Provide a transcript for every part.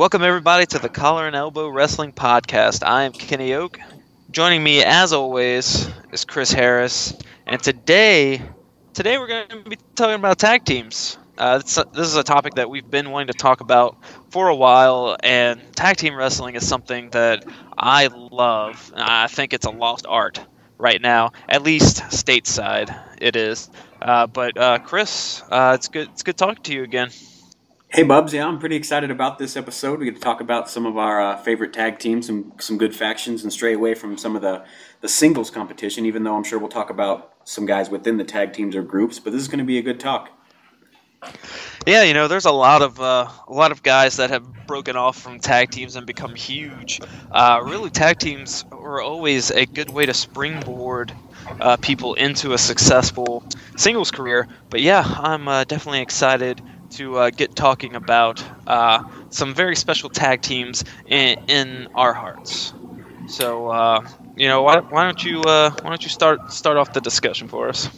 Welcome, everybody, to the Collar and Elbow Wrestling Podcast. I am Kenny Oak. Joining me, as always, is Chris Harris. And today, today we're going to be talking about tag teams. Uh, this, is a topic that we've been wanting to talk about for a while, and tag team wrestling is something that I love. I think it's a lost art right now, at least stateside. It is. Uh, but uh, Chris, uh, it's good. It's good talking to you again. Hey, Bubs. Yeah, I'm pretty excited about this episode. We get to talk about some of our uh, favorite tag teams, some some good factions, and stray away from some of the the singles competition. Even though I'm sure we'll talk about some guys within the tag teams or groups, but this is going to be a good talk. Yeah, you know, there's a lot of uh, a lot of guys that have broken off from tag teams and become huge. Uh, really, tag teams were always a good way to springboard uh, people into a successful singles career. But yeah, I'm uh, definitely excited to uh, get talking about uh, some very special tag teams in, in our hearts. So, uh, you know, why, why don't you uh, why don't you start start off the discussion for us?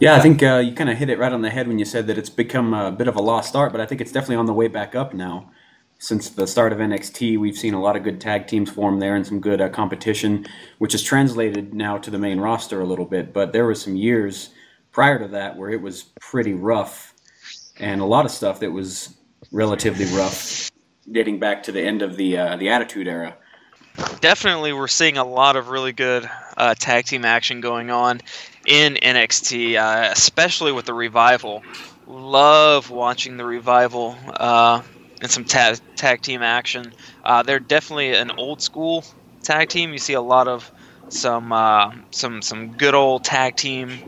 Yeah, I think uh, you kind of hit it right on the head when you said that it's become a bit of a lost art, but I think it's definitely on the way back up now. Since the start of NXT, we've seen a lot of good tag teams form there and some good uh, competition, which is translated now to the main roster a little bit. But there was some years prior to that where it was pretty rough and a lot of stuff that was relatively rough, dating back to the end of the uh, the Attitude Era. Definitely, we're seeing a lot of really good uh, tag team action going on in NXT, uh, especially with the revival. Love watching the revival uh, and some ta- tag team action. Uh, they're definitely an old school tag team. You see a lot of some uh, some some good old tag team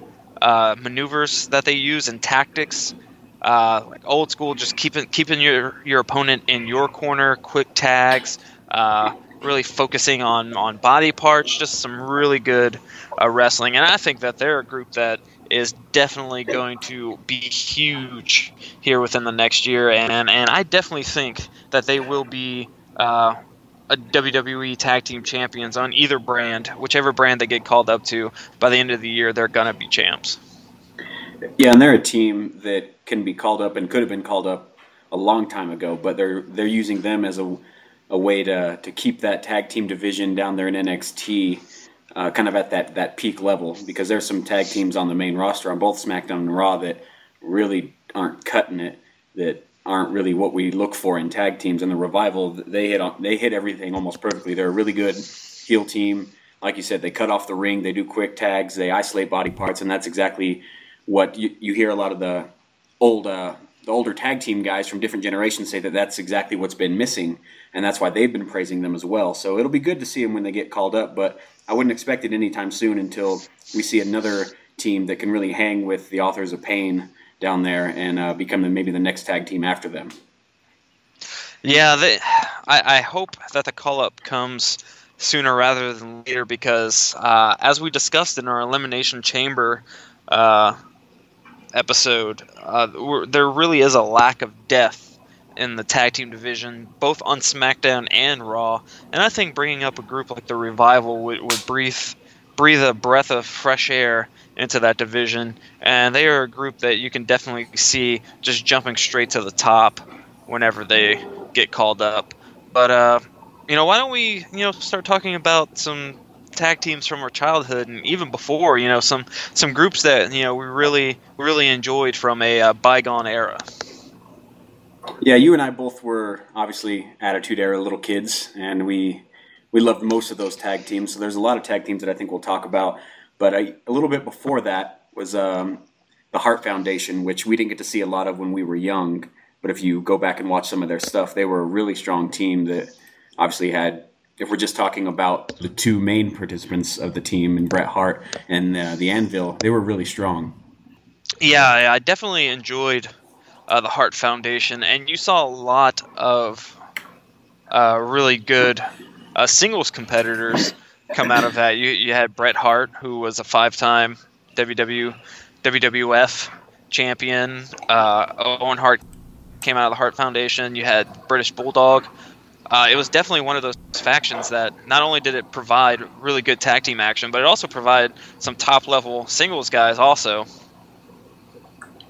maneuvers that they use and tactics uh, like old school, just keeping keeping your your opponent in your corner, quick tags, uh, really focusing on on body parts, just some really good uh, wrestling. And I think that they're a group that is definitely going to be huge here within the next year, and and I definitely think that they will be. Uh, a WWE Tag Team Champions on either brand, whichever brand they get called up to. By the end of the year, they're gonna be champs. Yeah, and they're a team that can be called up and could have been called up a long time ago, but they're they're using them as a a way to to keep that tag team division down there in NXT. Uh, kind of at that, that peak level because there's some tag teams on the main roster on both SmackDown and Raw that really aren't cutting it, that aren't really what we look for in tag teams. And the revival, they hit they hit everything almost perfectly. They're a really good heel team. Like you said, they cut off the ring, they do quick tags, they isolate body parts, and that's exactly what you, you hear a lot of the old uh, the older tag team guys from different generations say that that's exactly what's been missing, and that's why they've been praising them as well. So it'll be good to see them when they get called up, but I wouldn't expect it anytime soon until we see another team that can really hang with the authors of pain down there and uh, become the, maybe the next tag team after them. Yeah, they, I, I hope that the call up comes sooner rather than later because, uh, as we discussed in our elimination chamber uh, episode, uh, there really is a lack of depth in the tag team division, both on SmackDown and Raw. And I think bringing up a group like the Revival would, would breathe breathe a breath of fresh air into that division. And they are a group that you can definitely see just jumping straight to the top whenever they get called up. But uh, you know, why don't we you know start talking about some tag teams from our childhood and even before, you know, some some groups that you know we really really enjoyed from a uh, bygone era. Yeah, you and I both were obviously Attitude Era little kids, and we we loved most of those tag teams. So there's a lot of tag teams that I think we'll talk about. But I, a little bit before that was um, the Hart Foundation, which we didn't get to see a lot of when we were young. But if you go back and watch some of their stuff, they were a really strong team that obviously had if we're just talking about the two main participants of the team and Bret Hart and uh, the Anvil, they were really strong. Yeah, I definitely enjoyed uh, the Hart Foundation, and you saw a lot of uh, really good uh, singles competitors come out of that. You you had Bret Hart, who was a five-time WW WWF champion. Uh, Owen Hart came out of the Hart Foundation. You had British Bulldog uh, it was definitely one of those factions that not only did it provide really good tag team action, but it also provided some top level singles guys also.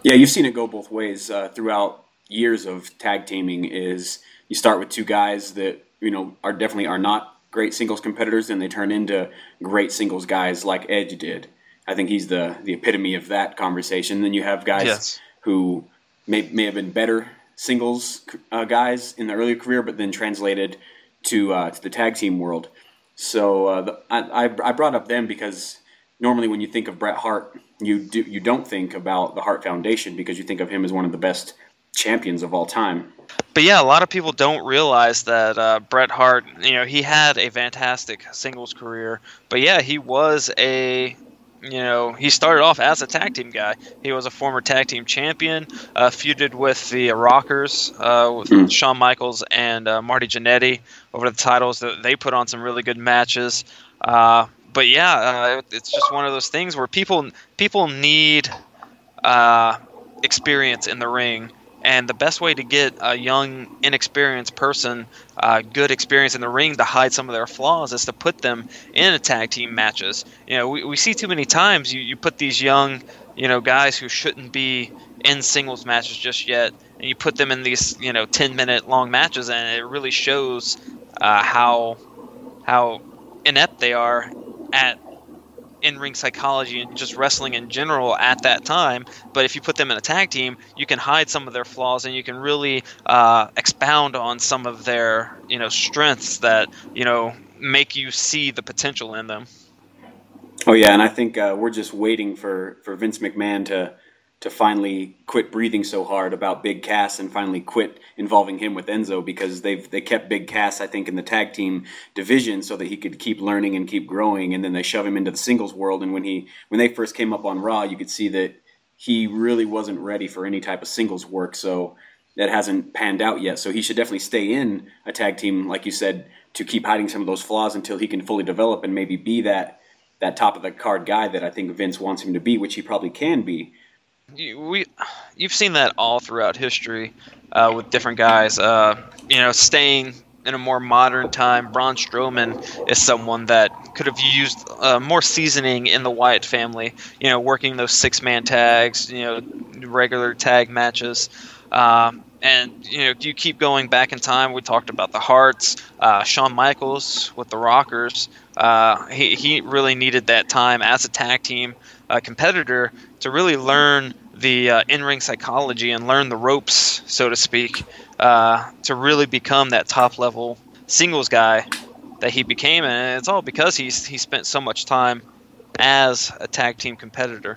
Yeah, you've seen it go both ways uh, throughout years of tag teaming is you start with two guys that you know are definitely are not great singles competitors, and they turn into great singles guys like Edge did. I think he's the the epitome of that conversation. Then you have guys yes. who may may have been better singles uh, guys in the earlier career, but then translated to uh, to the tag team world. So uh, the, I, I brought up them because normally when you think of Bret Hart, you do you don't think about the Hart Foundation because you think of him as one of the best champions of all time. But yeah, a lot of people don't realize that uh, Bret Hart, you know, he had a fantastic singles career. But yeah, he was a you know, he started off as a tag team guy. He was a former tag team champion, uh, feuded with the Rockers, uh, with mm. Shawn Michaels and uh, Marty Jannetty over the titles. They put on some really good matches. Uh, but yeah, uh, it's just one of those things where people people need uh, experience in the ring and the best way to get a young, inexperienced person uh, good experience in the ring to hide some of their flaws is to put them in a tag team matches. You know, we, we see too many times you, you put these young, you know, guys who shouldn't be in singles matches just yet, and you put them in these, you know, 10 minute long matches, and it really shows uh, how how inept they are at in ring psychology and just wrestling in general at that time. But if you put them in a tag team, you can hide some of their flaws and you can really uh, expound on some of their you know strengths that you know make you see the potential in them. Oh yeah, and I think uh, we're just waiting for for Vince McMahon to to finally quit breathing so hard about Big Cass and finally quit involving him with Enzo because they've they kept Big Cass I think in the tag team division so that he could keep learning and keep growing. And then they shove him into the singles world. And when he when they first came up on Raw you could see that he really wasn't ready for any type of singles work. So that hasn't panned out yet. So he should definitely stay in a tag team like you said to keep hiding some of those flaws until he can fully develop and maybe be that that top of the card guy that I think Vince wants him to be which he probably can be you, we you've seen that all throughout history uh, with different guys. Uh, you know, staying in a more modern time, Braun Strowman is someone that could have used uh, more seasoning in the Wyatt family. You know, working those six man tags, you know, regular tag matches. Um, and you know, you keep going back in time. We talked about the Harts, uh, Shawn Michaels with the Rockers. Uh, he he really needed that time as a tag team uh, competitor to really learn the uh, in-ring psychology and learn the ropes, so to speak, uh, to really become that top-level singles guy that he became, and it's all because he's he spent so much time as a tag team competitor.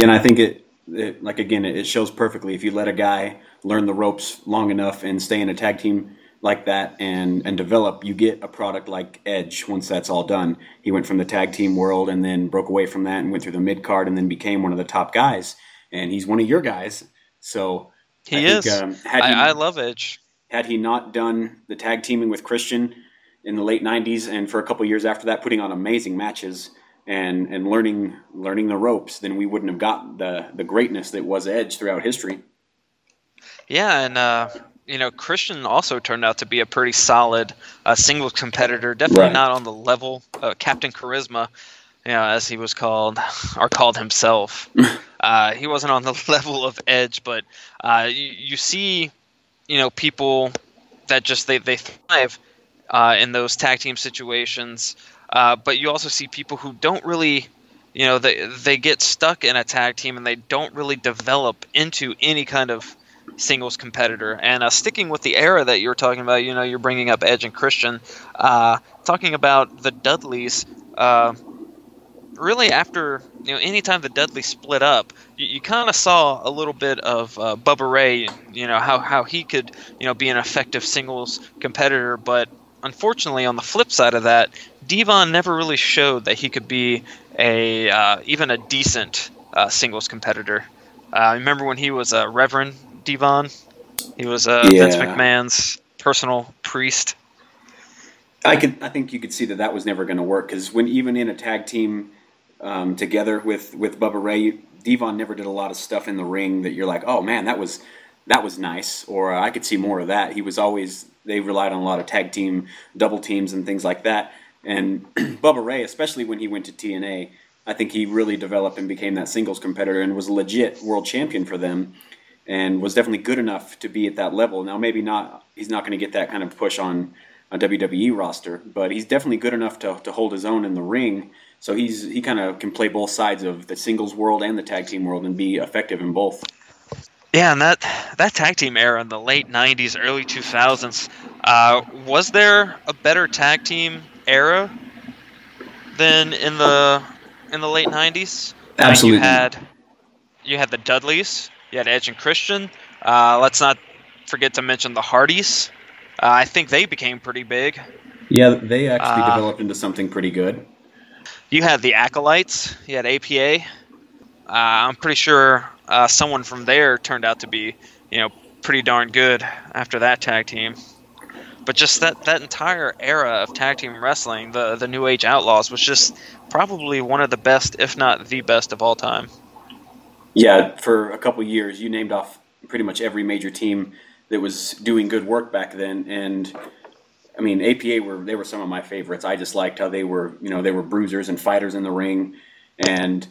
And I think it, it like again, it shows perfectly if you let a guy learn the ropes long enough and stay in a tag team like that and and develop, you get a product like Edge once that's all done. He went from the tag team world and then broke away from that and went through the mid card and then became one of the top guys. And he's one of your guys. So he I is. Think, um, I, he, I love Edge. Had he not done the tag teaming with Christian in the late '90s and for a couple years after that, putting on amazing matches and and learning learning the ropes, then we wouldn't have got the the greatness that was Edge throughout history. Yeah, and uh, you know, Christian also turned out to be a pretty solid uh, singles competitor. Definitely right. not on the level uh, Captain Charisma, you know, as he was called or called himself. uh, he wasn't on the level of Edge, but uh, you, you, see, you know, people that just they they thrive uh, in those tag team situations. Uh, but you also see people who don't really you know they they get stuck in a tag team and they don't really develop into any kind of singles competitor. And uh, sticking with the era that you're talking about, you know, you're bringing up Edge and Christian, uh, talking about the Dudleys. Uh, really, after you know, anytime the Dudleys split up, you, you kind of saw a little bit of uh, Bubba Ray. You know how how he could you know be an effective singles competitor, but unfortunately, on the flip side of that, D-Von never really showed that he could be a uh, even a decent uh, singles competitor. Uh, remember when he was a Reverend D-Von. He was uh, yeah. Vince McMahon's personal priest. I could, I think you could see that that was never going to work because when even in a tag team um, together with with Bubba Ray, D-Von never did a lot of stuff in the ring that you're like, oh man, that was that was nice, or uh, I could see more of that. He was always they relied on a lot of tag team, double teams, and things like that. And Bubba Ray, especially when he went to TNA, I think he really developed and became that singles competitor and was a legit world champion for them and was definitely good enough to be at that level. Now, maybe not, he's not going to get that kind of push on a WWE roster, but he's definitely good enough to, to hold his own in the ring. So he's he kind of can play both sides of the singles world and the tag team world and be effective in both. Yeah, and that that tag team era in the late '90s, early 2000s, uh, was there a better tag team era than in the in the late '90s? Absolutely. you had you had the Dudleys, you had Edge and Christian. Uh, let's not forget to mention the Hardys. Uh, I think they became pretty big. Yeah, they actually uh, developed into something pretty good. You had the Acolytes. You had APA. Uh, I'm pretty sure uh, someone from there turned out to be, you know, pretty darn good after that tag team. But just that, that entire era of tag team wrestling, the the New Age Outlaws, was just probably one of the best, if not the best, of all time. Yeah, for a couple years, you named off pretty much every major team that was doing good work back then, and I mean, APA were they were some of my favorites. I just liked how they were, you know, they were bruisers and fighters in the ring, and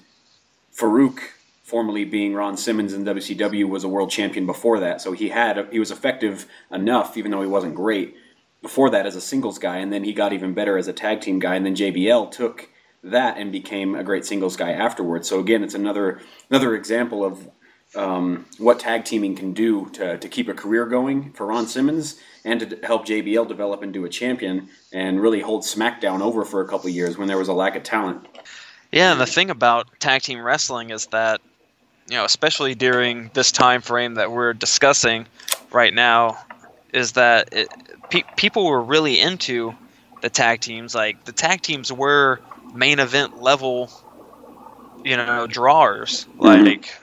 Farouk, formerly being Ron Simmons in WCW, was a world champion before that. So he had he was effective enough, even though he wasn't great before that as a singles guy, and then he got even better as a tag team guy, and then JBL took that and became a great singles guy afterwards. So again, it's another another example of um, what tag teaming can do to, to keep a career going for Ron Simmons and to help JBL develop into a champion and really hold SmackDown over for a couple years when there was a lack of talent. Yeah, and the thing about tag team wrestling is that, you know, especially during this time frame that we're discussing right now, is that it, pe- people were really into the tag teams. Like the tag teams were main event level, you know, drawers. Mm-hmm. Like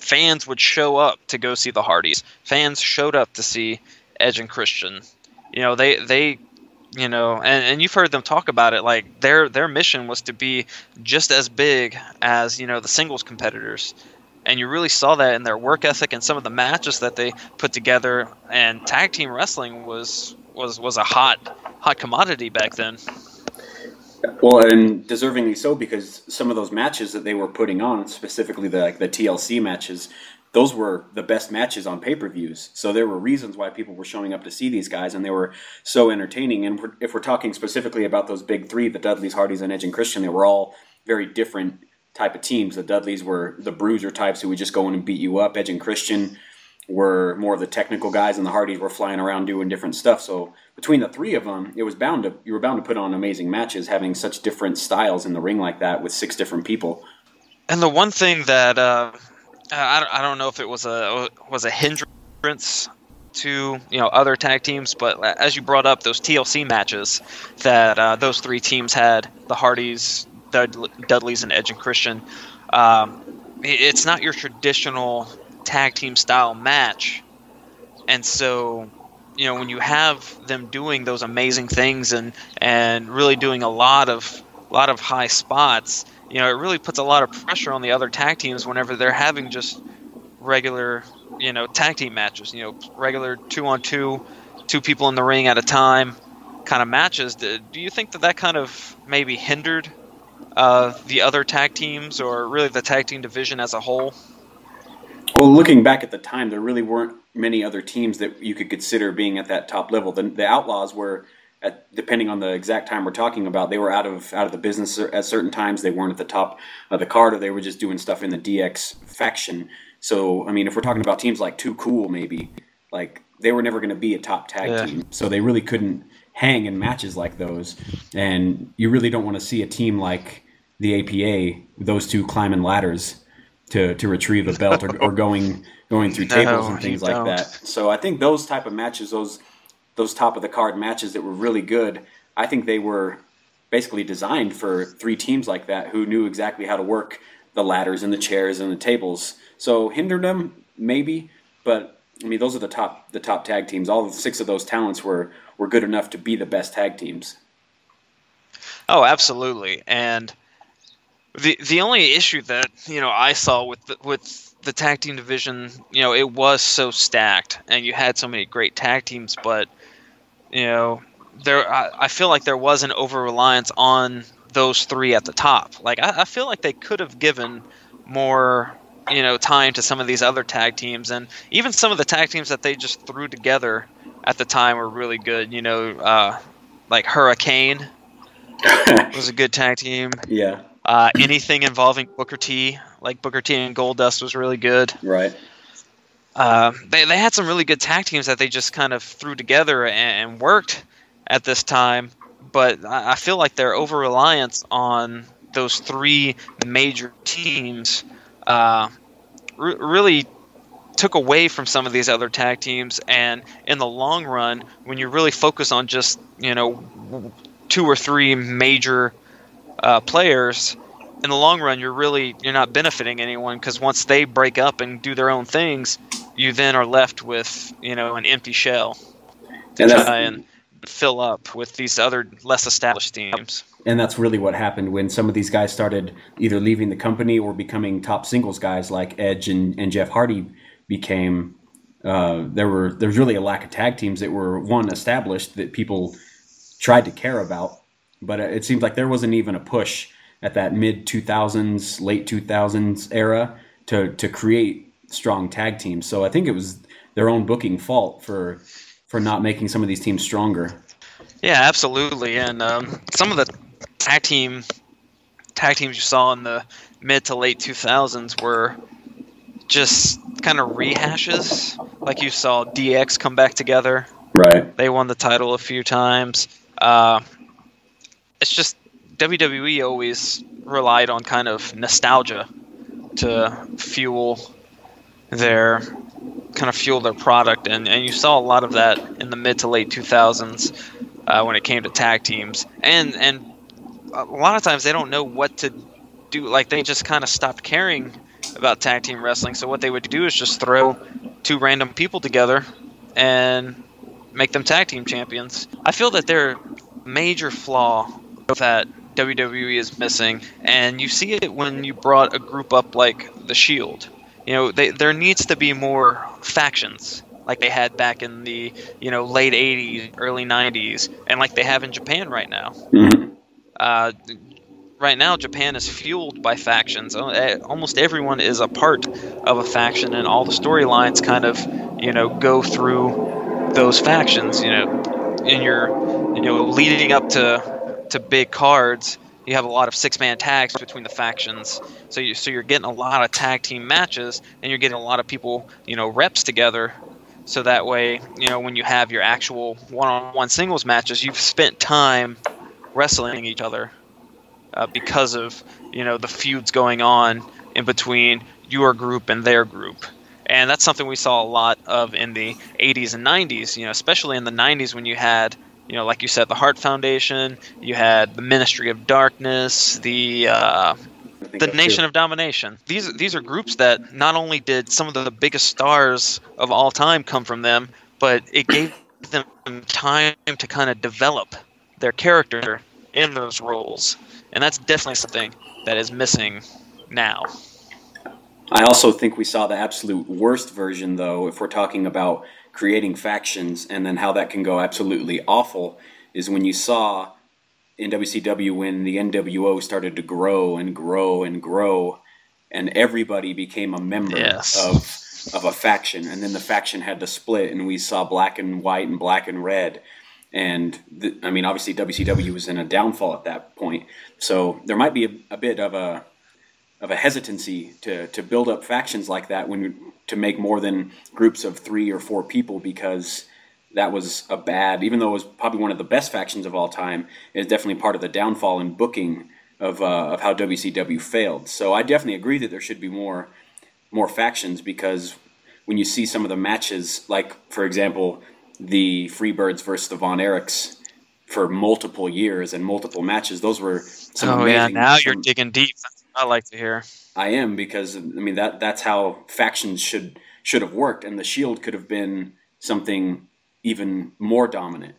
fans would show up to go see the Hardys. Fans showed up to see Edge and Christian. You know, they they you know, and, and you've heard them talk about it. Like their their mission was to be just as big as you know the singles competitors, and you really saw that in their work ethic and some of the matches that they put together. And tag team wrestling was was was a hot hot commodity back then. Well, and deservingly so because some of those matches that they were putting on, specifically the like the TLC matches, those were the best matches on pay per views. So there were reasons why people were showing up to see these guys, and they were so entertaining. And if we're talking specifically about those big three, the Dudleys, Hardys, and Edge and Christian, they were all very different type of teams. The Dudleys were the bruiser types who would just go in and beat you up. Edge and Christian were more of the technical guys, and the Hardys were flying around doing different stuff. So between the three of them, it was bound to you were bound to put on amazing matches, having such different styles in the ring like that with six different people. And the one thing that uh, I, I don't know if it was a was a hindrance to you know other tag teams, but as you brought up those TLC matches that uh, those three teams had, the Hardys, Dudleys, and Edge and Christian. Um, it's not your traditional tag team style match. And so, you know, when you have them doing those amazing things and and really doing a lot of a lot of high spots, you know, it really puts a lot of pressure on the other tag teams whenever they're having just regular, you know, tag team matches, you know, regular 2 on 2, two people in the ring at a time kind of matches. Do you think that that kind of maybe hindered uh, the other tag teams or really the tag team division as a whole? Well, looking back at the time, there really weren't many other teams that you could consider being at that top level. The, the Outlaws were, at, depending on the exact time we're talking about, they were out of out of the business at certain times. They weren't at the top of the card, or they were just doing stuff in the DX faction. So, I mean, if we're talking about teams like Too Cool, maybe like they were never going to be a top tag yeah. team, so they really couldn't hang in matches like those. And you really don't want to see a team like the APA, those two climbing ladders to, to retrieve a belt or, or going going through tables no, and things like don't. that. So I think those type of matches, those those top of the card matches that were really good, I think they were basically designed for three teams like that who knew exactly how to work the ladders and the chairs and the tables. So hindered them maybe, but I mean those are the top the top tag teams. All six of those talents were were good enough to be the best tag teams. Oh, absolutely. And the the only issue that you know I saw with the, with the tag team division, you know, it was so stacked, and you had so many great tag teams, but you know, there I, I feel like there was an over reliance on those three at the top. Like I, I feel like they could have given more you know time to some of these other tag teams, and even some of the tag teams that they just threw together at the time were really good. You know, uh, like Hurricane was a good tag team. Yeah. Uh, anything involving Booker T, like Booker T and Goldust, was really good. Right. Uh, they they had some really good tag teams that they just kind of threw together and, and worked at this time. But I, I feel like their over reliance on those three major teams uh, re- really took away from some of these other tag teams. And in the long run, when you really focus on just you know two or three major uh, players, in the long run, you're really you're not benefiting anyone because once they break up and do their own things, you then are left with you know an empty shell to And try and fill up with these other less established teams. And that's really what happened when some of these guys started either leaving the company or becoming top singles guys, like Edge and, and Jeff Hardy became. Uh, there were there was really a lack of tag teams that were one established that people tried to care about, but it seems like there wasn't even a push at that mid two thousands, late two thousands era to to create strong tag teams. So I think it was their own booking fault for for not making some of these teams stronger. Yeah, absolutely. And um, some of the tag team tag teams you saw in the mid to late 2000s were just kind of rehashes. Like you saw DX come back together. Right. They won the title a few times. Uh, it's just WWE always relied on kind of nostalgia to fuel their kind of fuel their product, and, and you saw a lot of that in the mid to late 2000s uh, when it came to tag teams, and and a lot of times they don't know what to do. Like they just kind of stopped caring about tag team wrestling. So what they would do is just throw two random people together and make them tag team champions. I feel that their major flaw that WWE is missing, and you see it when you brought a group up like the Shield. You know, they, there needs to be more factions like they had back in the you know late 80s, early 90s, and like they have in Japan right now. Mhm. Uh, right now, Japan is fueled by factions. Uh, eh, Almost everyone is a part of a faction, and all the storylines kind of, you know, go through those factions. You know, in your, you know, leading up to to big cards, you have a lot of six-man tags between the factions. So you so you're getting a lot of tag team matches, and you're getting a lot of people, you know, reps together. So that way, you know, when you have your actual one-on-one singles matches, you've spent time wrestling each other uh, because of you know the feuds going on in between your group and their group and that's something we saw a lot of in the 80s and 90s you know especially in the 90s when you had you know like you said the Hart foundation you had the ministry of darkness the uh, the Nation of Domination. These these are groups that not only did some of the biggest stars of all time come from them, but it gave them time to kind of develop their character in those roles, and that's definitely something that is missing now. I also think we saw the absolute worst version, though, if we're talking about creating factions and then how that can go absolutely awful, is when you saw in WCW when the NWO started to grow and grow and grow, and everybody became a member Yes. of of a faction, and then the faction had to split, and we saw black and white and black and red. And I mean, obviously, WCW was in a downfall at that point, so there might be a, a bit of a of a hesitancy to, to build up factions like that when to make more than groups of three or four people because that was a bad even though it was probably one of the best factions of all time is definitely part of the downfall in booking of, uh, of how WCW failed so I definitely agree that there should be more more factions because when you see some of the matches like for example the Freebirds versus the Von Erichs for multiple years and multiple matches those were some oh yeah, amazing- now you're digging deep. I like to hear. I am because I mean that that's how factions should should have worked, and the Shield could have been something even more dominant.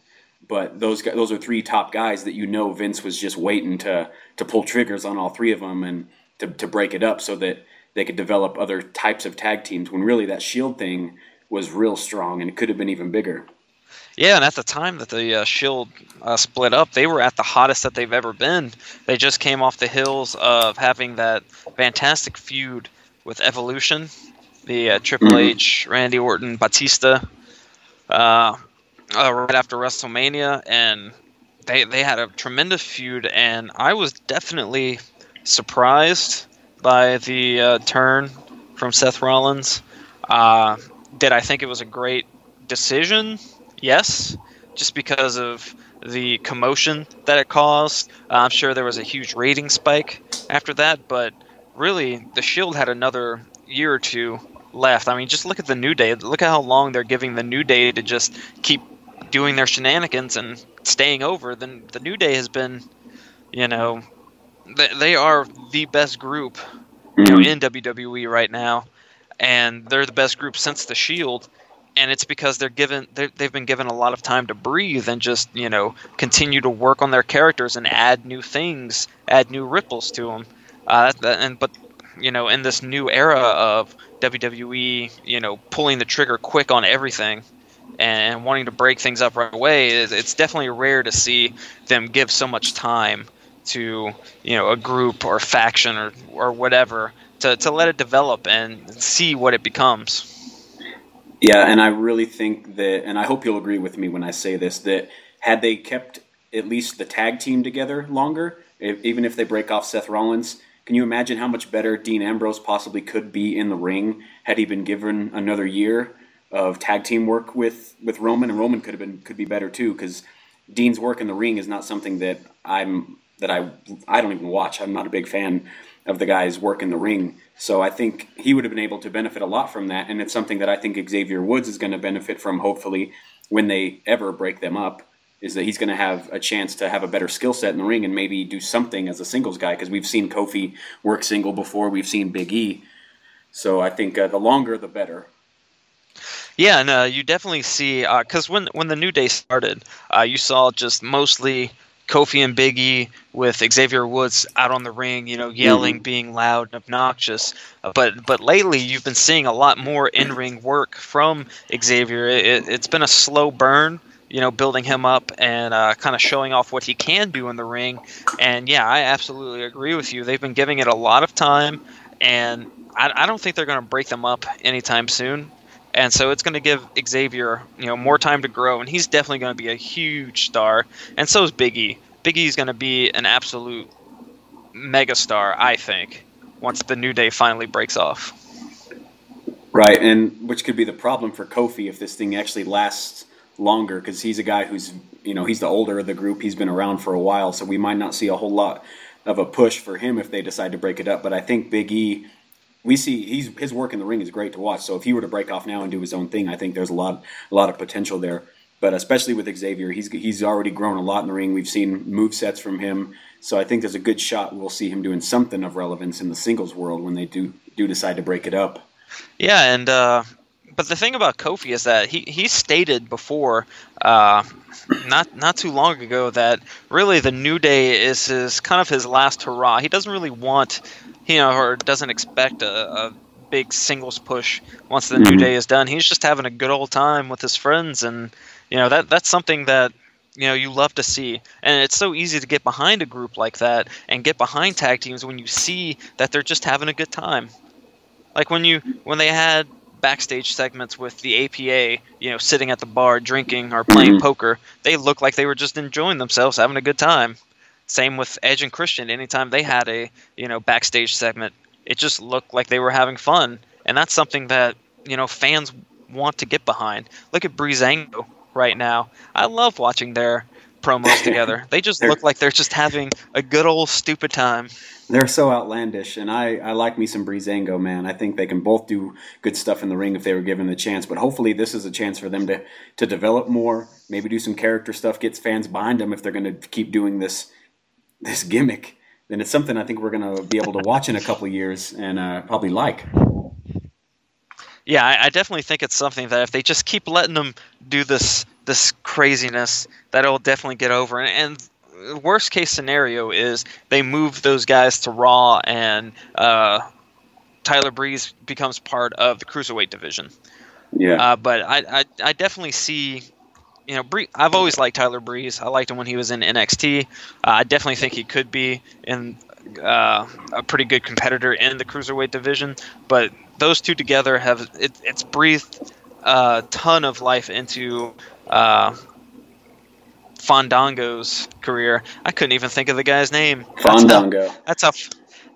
But those guys, those are three top guys that you know Vince was just waiting to to pull triggers on all three of them and to to break it up so that they could develop other types of tag teams. When really that Shield thing was real strong and it could have been even bigger. Yeah, and at the time that the uh, Shield uh, split up, they were at the hottest that they've ever been. They just came off the hills of having that fantastic feud with Evolution, the uh, Triple mm-hmm. H, Randy Orton, Batista, uh, uh, right after WrestleMania, and they they had a tremendous feud, and I was definitely surprised by the uh, turn from Seth Rollins. Uh, did I think it was a great decision? Yes, just because of the commotion that it caused. Uh, I'm sure there was a huge rating spike after that, but really, the Shield had another year or two left. I mean, just look at the New Day. Look at how long they're giving the New Day to just keep doing their shenanigans and staying over. Then the New Day has been, you know, they, they are the best group you know, mm-hmm. in WWE right now, and they're the best group since the Shield. And it's because they're given they have been given a lot of time to breathe and just you know continue to work on their characters and add new things, add new ripples to them. Uh, and but you know in this new era of WWE, you know pulling the trigger quick on everything and wanting to break things up right away, it's definitely rare to see them give so much time to you know a group or faction or or whatever to, to let it develop and see what it becomes. Yeah, and I really think that, and I hope you'll agree with me when I say this, that had they kept at least the tag team together longer, if, even if they break off Seth Rollins, can you imagine how much better Dean Ambrose possibly could be in the ring had he been given another year of tag team work with, with Roman? And Roman could have been could be better too because Dean's work in the ring is not something that I'm that I I don't even watch. I'm not a big fan of the guy's work in the ring. So I think he would have been able to benefit a lot from that, and it's something that I think Xavier Woods is going to benefit from. Hopefully, when they ever break them up, is that he's going to have a chance to have a better skill set in the ring and maybe do something as a singles guy because we've seen Kofi work single before, we've seen Big E. So I think uh, the longer the better. Yeah, and uh, you definitely see because uh, when when the New Day started, uh, you saw just mostly Kofi and Biggie with Xavier Woods out on the ring, you know, yelling, mm-hmm. being loud and obnoxious. Uh, but but lately, you've been seeing a lot more in-ring work from Xavier. It, has been a slow burn, you know, building him up and uh, kind of showing off what he can do in the ring. And yeah, I absolutely agree with you. They've been giving it a lot of time, and I, I don't think they're going to break them up anytime soon and so it's going to give Xavier, you know, more time to grow, and he's definitely going to be a huge star. And so is Biggie. Big E's going to be an absolute megastar, I think, once the New Day finally breaks off. Right, and which could be the problem for Kofi if this thing actually lasts longer, because he's a guy who's, you know, he's the older of the group. He's been around for a while, so we might not see a whole lot of a push for him if they decide to break it up. But I think Big E we see he's his work in the ring is great to watch. So if he were to break off now and do his own thing, I think there's a lot a lot of potential there. But especially with Xavier, he's he's already grown a lot in the ring. We've seen move sets from him, so I think there's a good shot we'll see him doing something of relevance in the singles world when they do do decide to break it up. Yeah, and uh, but the thing about Kofi is that he he stated before, uh, not not too long ago, that really the New Day is his kind of his last hurrah. He doesn't really want you know, or doesn't expect a, a big singles push once the mm-hmm. new day is done. He's just having a good old time with his friends, and you know that that's something that you know you love to see. And it's so easy to get behind a group like that and get behind tag teams when you see that they're just having a good time. Like when you when they had backstage segments with the APA, you know, sitting at the bar drinking or playing mm-hmm. poker, they looked like they were just enjoying themselves, having a good time. Same with Edge and Christian. Anytime they had a you know backstage segment, it just looked like they were having fun, and that's something that you know fans want to get behind. Look at Breezango right now. I love watching their promos together. They just look like they're just having a good old stupid time. They're so outlandish, and I, I like me some Breezango, man. I think they can both do good stuff in the ring if they were given the chance. But hopefully, this is a chance for them to to develop more, maybe do some character stuff, gets fans behind them if they're going to keep doing this this gimmick, then it's something I think we're going to be able to watch in a couple of years and uh, probably like. Yeah, I, I, definitely think it's something that if they just keep letting them do this this craziness, that it'll definitely get over. And, and worst case scenario is they move those guys to Raw and uh, Tyler Breeze becomes part of the cruiserweight division. Yeah. Uh, but I, I, I definitely see you know, Bree, I've always liked Tyler Breeze. I liked him when he was in NXT. Uh, I definitely think he could be in uh, a pretty good competitor in the cruiserweight division. But those two together have it, it's breathed a ton of life into uh, Fandango's career. I couldn't even think of the guy's name. Fandango. That's how.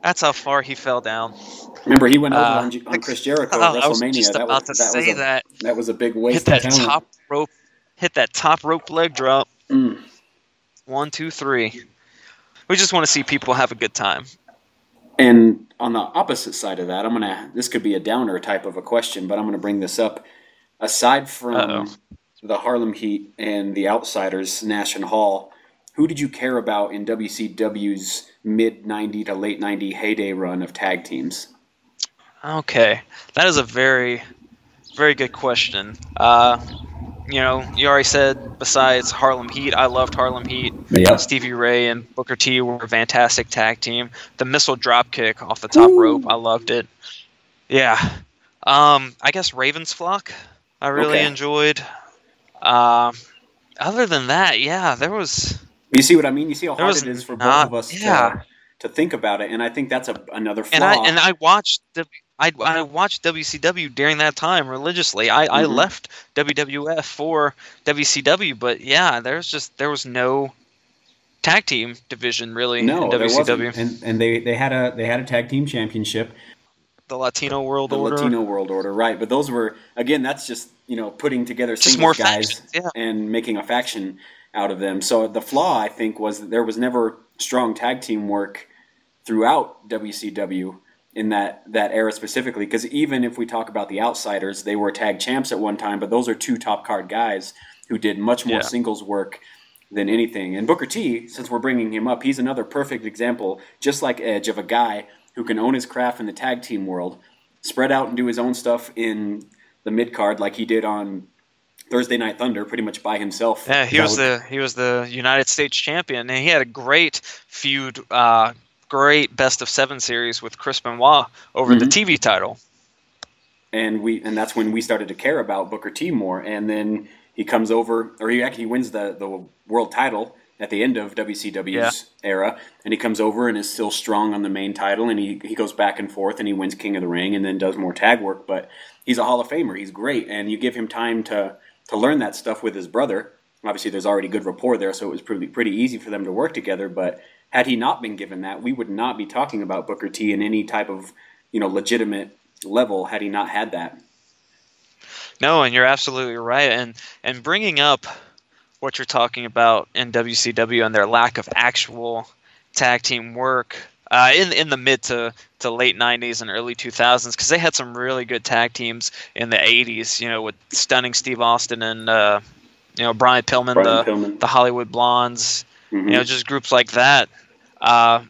That's how far he fell down. Remember, he went over uh, on, on, Chris Jericho oh, at WrestleMania. I was just that about was, to that say was a, that. That was a big waste. Hit that top rope. Hit that top rope leg drop. Mm. One, two, three. We just want to see people have a good time. And on the opposite side of that, I'm gonna. This could be a downer type of a question, but I'm gonna bring this up. Aside from Uh-oh. The Harlem Heat and the Outsiders, Nash and Hall, who did you care about in WCW's mid 90 to late 90 heyday run of tag teams? Okay, that is a very, very good question. Uh, you know, you already said besides Harlem Heat, I loved Harlem Heat. Yeah. Stevie Ray and Booker T were a fantastic tag team. The missile drop kick off the top rope, I loved it. Yeah. Um, I guess Ravens Flock, I really Okay. enjoyed. Um, other than that, yeah, there was. You see what I mean? You see how hard it is for not- both of us yeah. to, to think about it, and I think that's a, another flaw. and I and I watched the I, I watched WCW during that time religiously. I, I Mhm. left WWF for WCW, but yeah, there's just there was no tag team division really no, in WCW. and and they, they had a they had a tag team championship, The Latino World the Order, Latino World Order, right? But those were again, that's just you know putting together just more guys factions. Yeah, and making a faction out of them. So the flaw, I think, was that there was never strong tag team work throughout WCW in that that era specifically. Because even if we talk about the Outsiders, they were tag champs at one time, but those are two top card guys who did much more Yeah. singles work than anything. And Booker T, since we're bringing him up, he's another perfect example, just like Edge, of a guy who can own his craft in the tag team world, spread out and do his own stuff in the mid card, like he did on Thursday Night Thunder, pretty much by himself. yeah, he That was would- the he was the United States champion, and he had a great feud, uh, great best of seven series with Chris Benoit over the Mhm. TV title. and we and that's when we started to care about Booker T more. And then he comes over, or he actually wins the the world title at the end of WCW's era, and he comes over and is still strong on the main title, and he he goes back and forth, and he wins King of the Ring, and then does more tag work. But he's a Hall of Famer. He's great, and you give him time to to learn that stuff with his brother. Obviously, there's already good rapport there, so it was pretty pretty easy for them to work together. But had he not been given that, we would not be talking about Booker T in any type of you know legitimate level had he not had that. No, and you're absolutely right. And and bringing up what you're talking about in WCW and their lack of actual tag team work uh, in in the mid to, to late '90s and early 2000s, because they had some really good tag teams in the '80s. You know, with stunning Steve Austin and uh, you know Brian Pillman, Brian the Pillman. the Hollywood Blondes. Mhm. You know, just groups like that. Uh,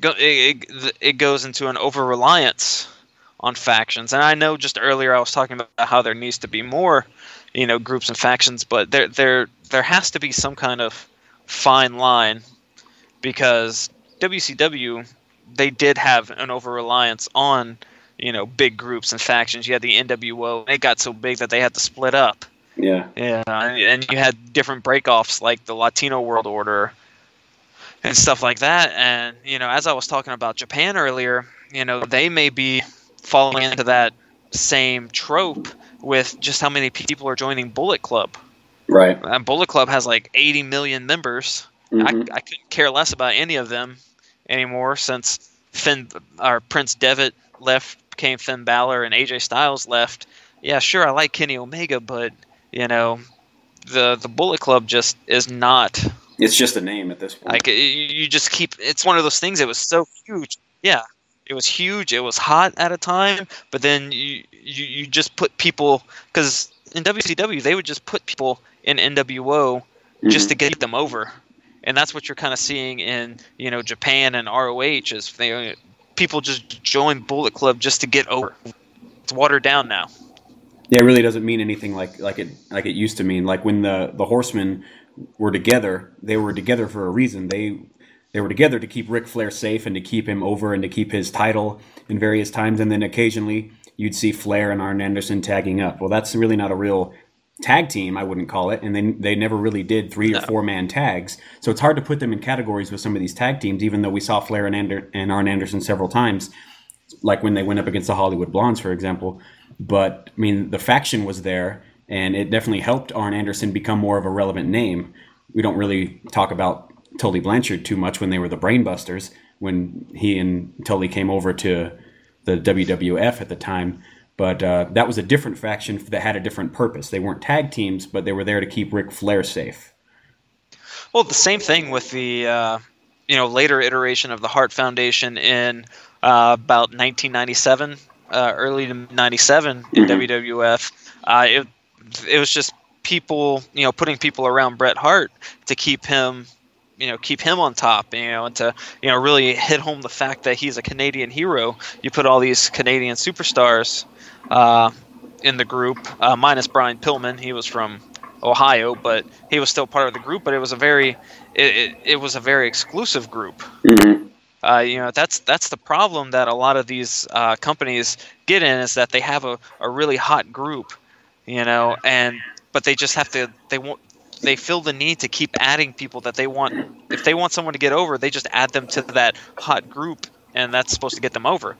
go, it, it, it goes into an over reliance on factions. And I know just earlier I was talking about how there needs to be more, you know, groups and factions, but there there there has to be some kind of fine line because WCW they did have an over reliance on you know big groups and factions. You had the NWO, and it got so big that they had to split up. Yeah. Yeah, and and you had different breakoffs like the Latino World Order and stuff like that. And you know, as I was talking about Japan earlier, you know, they may be falling into that same trope with just how many people are joining Bullet Club. Right. And Bullet Club has like 80 million members. Mhm. I, I couldn't care less about any of them anymore since Finn or Prince Devitt left, became Finn Balor, and AJ Styles left. Yeah, sure, I like Kenny Omega, but you know, the the Bullet Club just is not It's just a name at this point. like you just keep. It's one of those things. It was so huge. Yeah, it was huge. It was hot at a time, but then you you, you just put people because in WCW they would just put people in NWO just Mhm. to get them over, and that's what you're kind of seeing in you know Japan and ROH is they people just join Bullet Club just to get over. It's watered down now. Yeah, it really doesn't mean anything like like it like it used to mean. Like when the the Horsemen were together, they were together for a reason. They they were together to keep Ric Flair safe and to keep him over and to keep his title in various times. And then occasionally you'd see Flair and Arn Anderson tagging up. Well, that's really not a real tag team. I wouldn't call it, and they they never really did three no. or four man tags. So it's hard to put them in categories with some of these tag teams. Even though we saw Flair and Ander, and Arn Anderson several times, like when they went up against the Hollywood Blondes, for example. But I mean, the faction was there, and it definitely helped Arn Anderson become more of a relevant name. We don't really talk about Tully Blanchard too much when they were the Brainbusters when he and Tully came over to the WWF at the time. But uh, that was a different faction that had a different purpose. They weren't tag teams, but they were there to keep Ric Flair safe. Well, the same thing with the uh, you know later iteration of the Hart Foundation in uh, about 1997, uh, early to 97 in mm-hmm. WWF. Uh, it it was just people you know putting people around Bret Hart to keep him you know keep him on top you know and to you know really hit home the fact that he's a Canadian hero. You put all these Canadian superstars uh, in the group uh, minus Brian Pillman. He was from Ohio but he was still part of the group but it was a very it, it, it was a very exclusive group. Mm-hmm. uh, you know that's that's the problem that a lot of these uh, companies get in is that they have a, a really hot group you know and but they just have to they won't they feel the need to keep adding people that they want. If they want someone to get over, they just add them to that hot group, and that's supposed to get them over.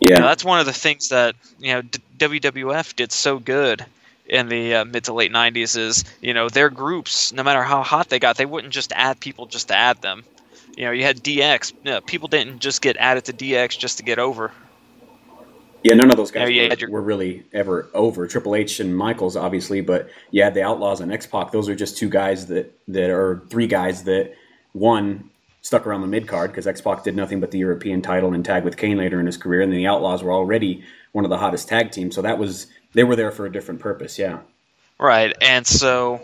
Yeah, that's one of the things that you know WWF did so good in the uh, mid to late '90s. Is you know their groups, no matter how hot they got, they wouldn't just add people just to add them. You know, you had DX. You know, people didn't just get added to DX just to get over. Yeah, none of those guys yeah, were, your... were, really ever over. Triple H and Michaels, obviously, but yeah, the Outlaws and X Pac. Those are just two guys that that are three guys that one stuck around the mid card because X Pac did nothing but the European title and tag with Kane later in his career, and then the Outlaws were already one of the hottest tag teams. So that was they were there for a different purpose. Yeah, right. And so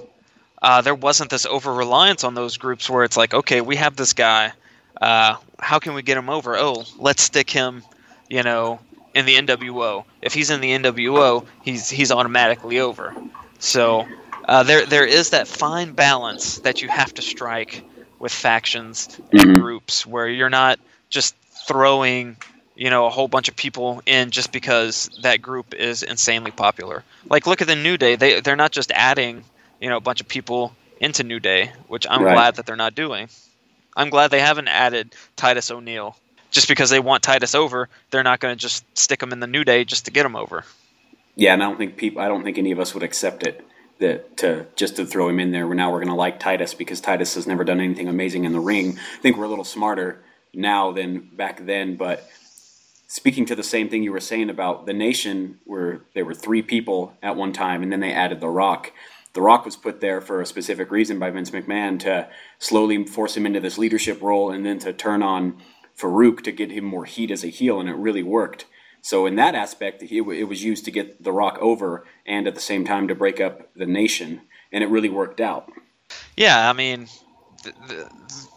uh, there wasn't this over reliance on those groups where it's like, okay, we have this guy. Uh, how can we get him over? Oh, let's stick him, you know, in the NWO. If he's in the NWO, he's he's automatically over. So uh, there there is that fine balance that you have to strike with factions and mm-hmm. groups where you're not just throwing you know a whole bunch of people in just because that group is insanely popular. Like look at the New Day. They they're not just adding you know a bunch of people into New Day, which I'm right. glad that they're not doing. I'm glad they haven't added Titus O'Neil just because they want Titus over, they're not going to just stick him in the New Day just to get him over. Yeah, and I don't think people, I don't think any of us would accept it that to just to throw him in there. Now we're going to like Titus because Titus has never done anything amazing in the ring. I think we're a little smarter now than back then. But speaking to the same thing you were saying about the Nation, where there were three people at one time, and then they added The Rock. The Rock was put there for a specific reason by Vince McMahon to slowly force him into this leadership role, and then to turn on Farouk to get him more heat as a heel, and it really worked. So in that aspect, it, it was used to get The Rock over, and at the same time to break up the nation, and it really worked out. Yeah, I mean, th- th-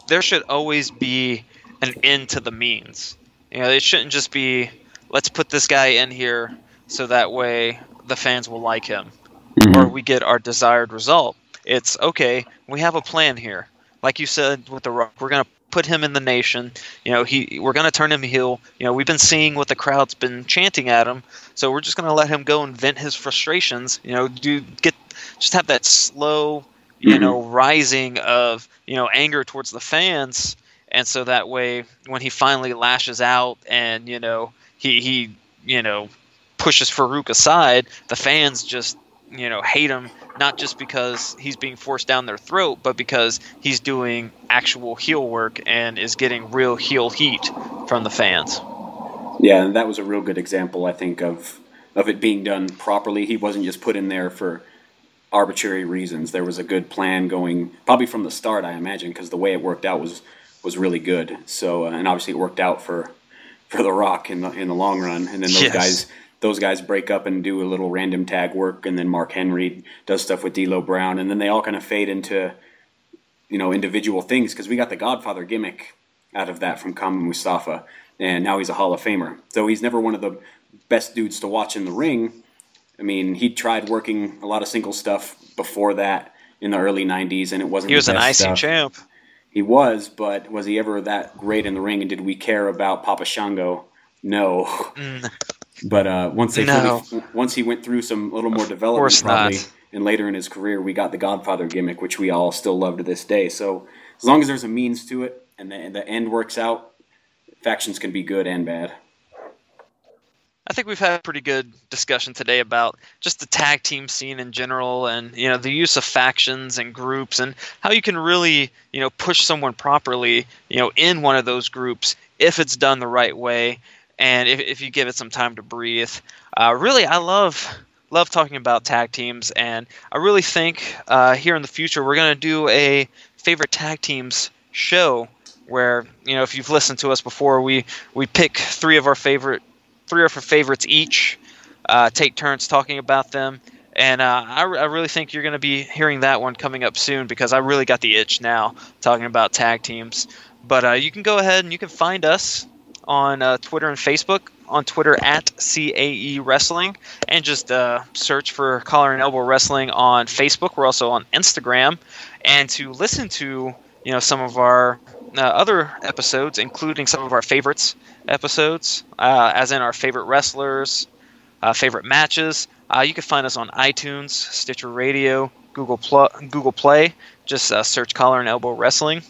there should always be an end to the means. You know, it shouldn't just be let's put this guy in here so that way the fans will like him mm-hmm. or we get our desired result. It's okay, we have a plan here. Like you said with the Rock, we're going to put him in the nation. You know, he we're going to turn him heel. You know, we've been seeing what the crowd's been chanting at him, so we're just going to let him go and vent his frustrations. You know, do get just have that slow, you mm-hmm. know, rising of you know anger towards the fans, and so that way when he finally lashes out and you know he he you know pushes Farouk aside, the fans just you know hate him not just because he's being forced down their throat, but because he's doing actual heel work and is getting real heel heat from the fans. Yeah, and that was a real good example, I think, of of it being done properly. He wasn't just put in there for arbitrary reasons. There was a good plan going, probably from the start, I imagine, because the way it worked out was was really good. So, uh, and obviously, it worked out for for The Rock in the in the long run. And then those yes. guys those guys break up and do a little random tag work, and then Mark Henry does stuff with D'Lo Brown, and then they all kind of fade into you know individual things because we got the Godfather gimmick out of that from Kama Mustafa, and now he's a Hall of Famer. So he's never one of the best dudes to watch in the ring. I mean, he tried working a lot of single stuff before that in the early '90s, and it wasn't. He was an IC stuff. champ. He was, but was he ever that great in the ring? And did we care about Papa Shango? No. Mm. But uh, once they no. fully, once he went through some little more development, probably, not. and later in his career, we got the Godfather gimmick, which we all still love to this day. So as long as there's a means to it and the, and the end works out, factions can be good and bad. I think we've had a pretty good discussion today about just the tag team scene in general and you know the use of factions and groups and how you can really you know push someone properly you know in one of those groups if it's done the right way and if, if you give it some time to breathe. Uh, really, I love love talking about tag teams and I really think uh, here in the future we're going to do a favorite tag teams show where you know if you've listened to us before we we pick three of our favorite three or four favorites each, uh, take turns talking about them. And uh, I, I, really think you're going to be hearing that one coming up soon because I really got the itch now talking about tag teams. But uh, you can go ahead and you can find us on uh, Twitter and Facebook. On Twitter at CAE Wrestling, and just uh, search for Collar and Elbow Wrestling on Facebook. We're also on Instagram, and to listen to you know some of our uh, other episodes, including some of our favorites episodes, uh, as in our favorite wrestlers, uh, favorite matches. Uh, you can find us on iTunes, Stitcher Radio, Google Pl- Google Play. Just search Collar and Elbow Wrestling.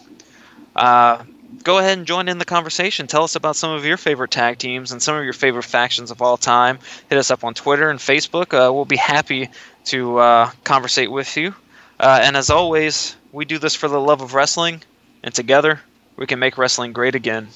Uh, go ahead and join in the conversation. Tell us about some of your favorite tag teams and some of your favorite factions of all time. Hit us up on Twitter and Facebook. we'll be happy to conversate with you. and as always, we do this for the love of wrestling, and together we can make wrestling great again.